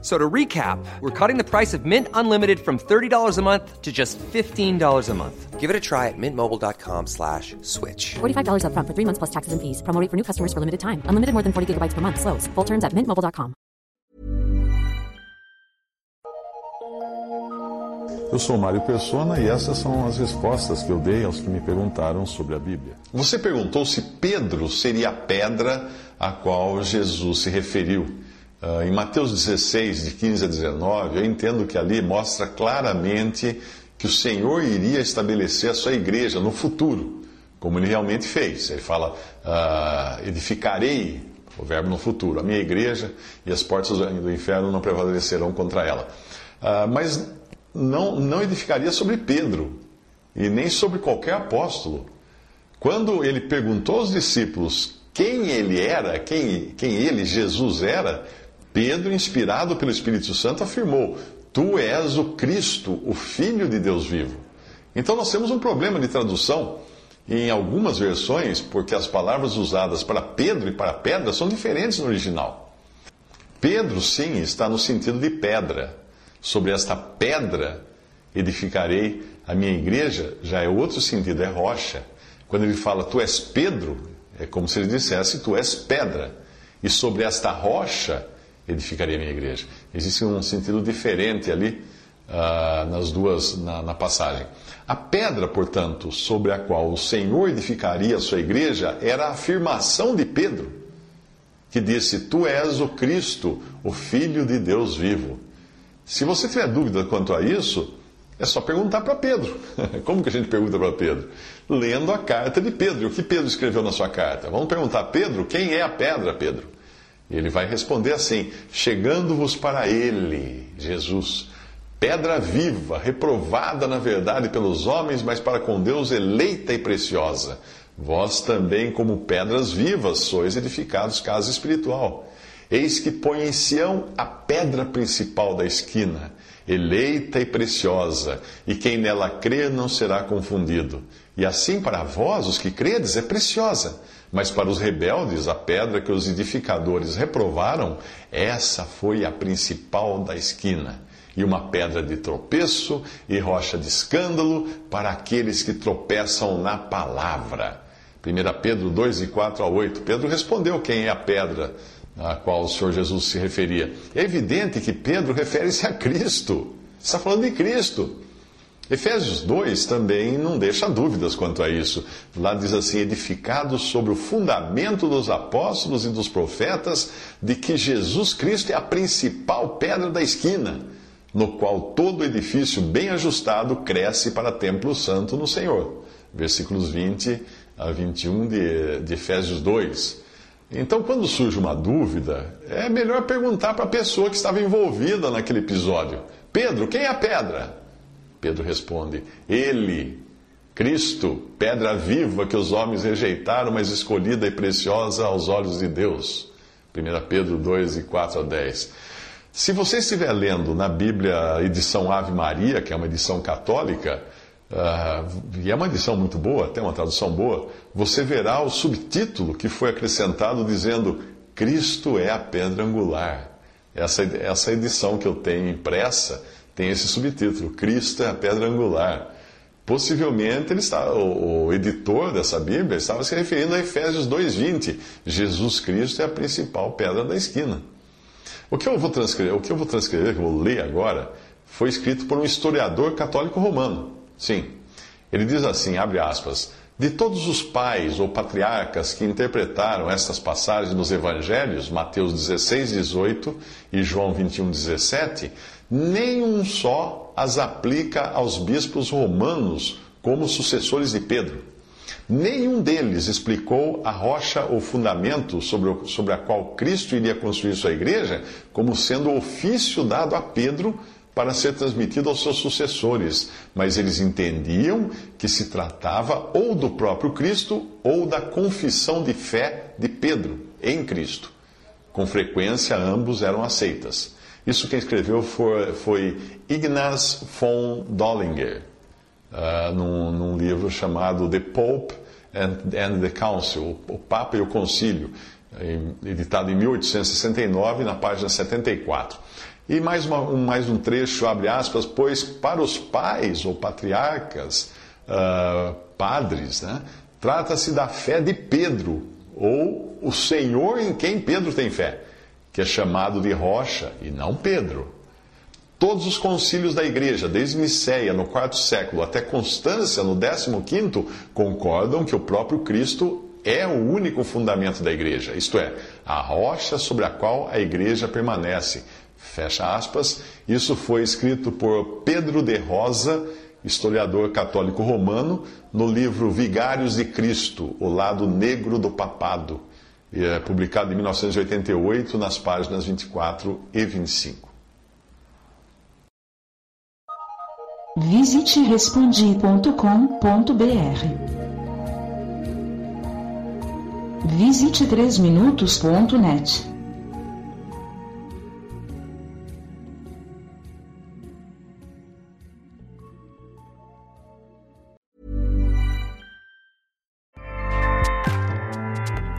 So to recap, we're cutting the price of Mint Unlimited from $30 a month to just $15 a month. Give it a try at mintmobile.com slash switch. $45 upfront for three months plus taxes and fees. Promo rate for new customers for limited time. Unlimited more than 40 gigabytes per month. Slows. Full terms at mintmobile.com. Eu sou Mário Persona e essas são as respostas que eu dei aos que me perguntaram sobre a Bíblia. Você perguntou se Pedro seria a pedra a qual Jesus se referiu. Ah, em Mateus 16, de 15 a 19, eu entendo que ali mostra claramente que o Senhor iria estabelecer a sua igreja no futuro, como ele realmente fez. Ele fala: ah, edificarei, o verbo no futuro, a minha igreja e as portas do inferno não prevalecerão contra ela. Ah, mas não, não edificaria sobre Pedro e nem sobre qualquer apóstolo. Quando ele perguntou aos discípulos quem ele era, quem, quem ele, Jesus, era, Pedro, inspirado pelo Espírito Santo, afirmou: Tu és o Cristo, o Filho de Deus vivo. Então nós temos um problema de tradução em algumas versões, porque as palavras usadas para Pedro e para pedra são diferentes no original. Pedro, sim, está no sentido de pedra. Sobre esta pedra edificarei a minha igreja, já é outro sentido, é rocha. Quando ele fala tu és Pedro, é como se ele dissesse tu és pedra. E sobre esta rocha edificarei a minha igreja. Existe um sentido diferente ali ah, nas duas, na, na passagem. A pedra, portanto, sobre a qual o Senhor edificaria a sua igreja era a afirmação de Pedro, que disse: Tu és o Cristo, o Filho de Deus vivo. Se você tiver dúvida quanto a isso, é só perguntar para Pedro. Como que a gente pergunta para Pedro? Lendo a carta de Pedro. O que Pedro escreveu na sua carta? Vamos perguntar a Pedro quem é a pedra, Pedro. E ele vai responder assim: Chegando-vos para ele, Jesus, pedra viva, reprovada na verdade pelos homens, mas para com Deus eleita e preciosa. Vós também, como pedras vivas, sois edificados casa espiritual. Eis que põe em Sião a pedra principal da esquina, eleita e preciosa, e quem nela crê não será confundido. E assim para vós, os que credes, é preciosa. Mas para os rebeldes, a pedra que os edificadores reprovaram, essa foi a principal da esquina. E uma pedra de tropeço e rocha de escândalo para aqueles que tropeçam na palavra. 1 Pedro 2, e 4 a 8. Pedro respondeu quem é a pedra a qual o Senhor Jesus se referia. É evidente que Pedro refere-se a Cristo. Está falando de Cristo. Efésios 2 também não deixa dúvidas quanto a isso. Lá diz assim: edificados sobre o fundamento dos apóstolos e dos profetas, de que Jesus Cristo é a principal pedra da esquina, no qual todo edifício bem ajustado cresce para templo santo no Senhor. Versículos 20 a 21 de, de Efésios 2. Então, quando surge uma dúvida, é melhor perguntar para a pessoa que estava envolvida naquele episódio: Pedro, quem é a pedra? Pedro responde: Ele, Cristo, pedra viva que os homens rejeitaram, mas escolhida e preciosa aos olhos de Deus. 1 Pedro 2, e 4 a 10. Se você estiver lendo na Bíblia edição Ave Maria, que é uma edição católica, uh, e é uma edição muito boa, até uma tradução boa, você verá o subtítulo que foi acrescentado dizendo: Cristo é a pedra angular. Essa, essa edição que eu tenho impressa tem esse subtítulo: Cristo é a pedra angular. Possivelmente ele está, o, o, editor dessa Bíblia estava se referindo a Efésios 2:20. Jesus Cristo é a principal pedra da esquina. O que eu vou transcrever, o que eu vou transcrever, que eu vou ler agora, foi escrito por um historiador católico romano. Sim. Ele diz assim, abre aspas: de todos os pais ou patriarcas que interpretaram estas passagens nos evangelhos, Mateus 16, 18 e João 21, 17, nenhum só as aplica aos bispos romanos como sucessores de Pedro. Nenhum deles explicou a rocha ou fundamento sobre, o, sobre a qual Cristo iria construir sua igreja como sendo o ofício dado a Pedro para ser transmitido aos seus sucessores, mas eles entendiam que se tratava ou do próprio Cristo ou da confissão de fé de Pedro em Cristo Com frequência, ambos eram aceitas. Isso quem escreveu foi, foi Ignaz von Dollinger, uh, num, num, livro chamado The Pope and, and the Council, o Papa e o Concílio, editado em 1869, na página 74. E mais, uma, um, mais um trecho, abre aspas, pois para os pais ou patriarcas, uh, padres, né, trata-se da fé de Pedro, ou o Senhor em quem Pedro tem fé, que é chamado de rocha e não Pedro. Todos os concílios da igreja, desde Nicéia no quarto século até Constância no décimo quinto, concordam que o próprio Cristo é o único fundamento da igreja, isto é, a rocha sobre a qual a igreja permanece. Fecha aspas. Isso foi escrito por Pedro de Rosa, historiador católico romano, no livro Vigários de Cristo, O Lado Negro do Papado, é publicado em 1988, nas páginas 24 e 25. Visite respondi.com.br. Visite 3minutos.net.